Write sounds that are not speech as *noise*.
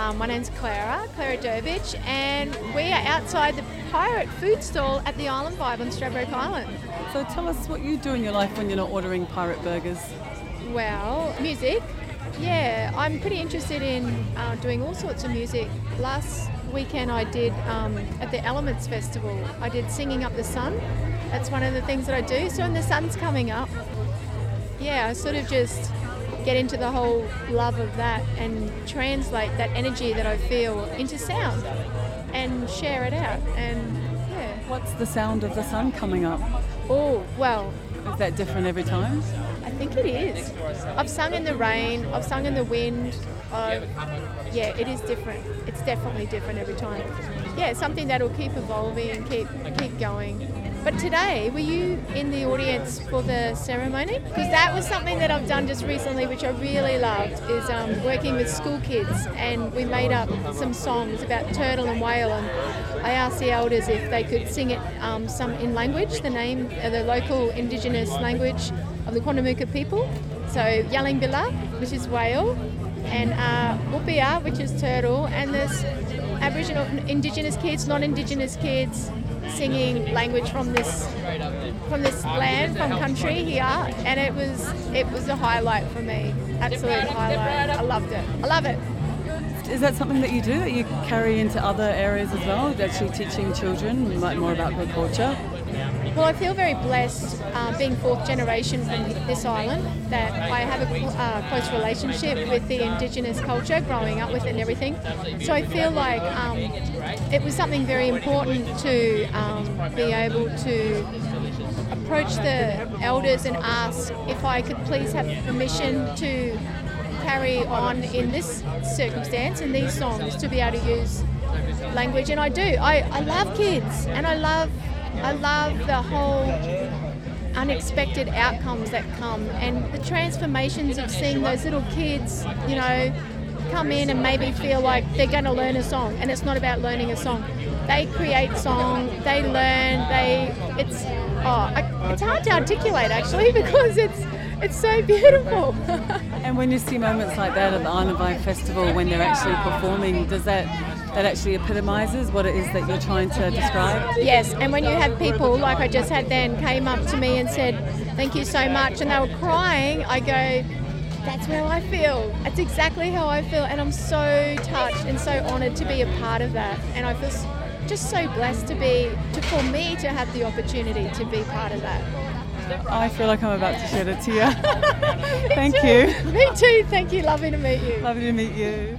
my name's Clara, Clara Durbidge, and we are outside the Pirate Food Stall at the Island Vibe on Stradbroke Island. So tell us what you do in your life when you're not ordering pirate burgers. Well, music. Yeah, I'm pretty interested in uh, doing all sorts of music. Last weekend I did um, at the Elements Festival, I did Singing Up the Sun. That's one of the things that I do. So when the sun's coming up, yeah, I sort of just get into the whole love of that and translate that energy that I feel into sound and share it out. And yeah. What's the sound of the sun coming up? Oh, well, Is that different every time? I think it is. I've sung in the rain, I've sung in the wind. I've, yeah, it is different. It's definitely different every time. Yeah, something that'll keep evolving and keep keep going. But today, were you in the audience for the ceremony? Because that was something that I've done just recently, which I really loved, is um, working with school kids, and we made up some songs about turtle and whale, and I asked the elders if they could sing it um, some in language, the name, uh, the local indigenous language of the Quandamooka people. So Yallingbilla, which is whale, and uh, Whoopia, which is turtle, and there's Aboriginal, Indigenous kids, non-Indigenous kids singing language from this from this land, from country here, and it was it was a highlight for me, absolute highlight. I loved it. I love it. Is that something that you do that you carry into other areas as well? Actually teaching children more about their culture? Well, I feel very blessed uh, being fourth generation from this island that I have a uh, close relationship with the Indigenous culture, growing up with it and everything. So I feel like um, it was something very important to um, be able to approach the elders and ask if I could please have permission to carry on in this circumstance, in these songs, to be able to use language. And I do. I, I love kids and I love I love the whole unexpected outcomes that come and the transformations of seeing those little kids, you know, come in and maybe feel like they're going to learn a song and it's not about learning a song. They create song, they learn, they it's oh, it's hard to articulate actually *laughs* because it's it's so beautiful. *laughs* And when you see moments like that at the Island Vibe Festival when they're actually performing, does that that actually epitomises what it is that you're trying to describe? Yes, and when you have people like I just had then came up to me and said, Thank you so much, and they were crying, I go, That's how I feel. That's exactly how I feel, and I'm so touched and so honoured to be a part of that. And I feel just so blessed to be, to for me to have the opportunity to be part of that. I feel like I'm about to shed a tear. *laughs* Thank too. you. Me too. Thank you. Lovely to meet you. Lovely to meet you.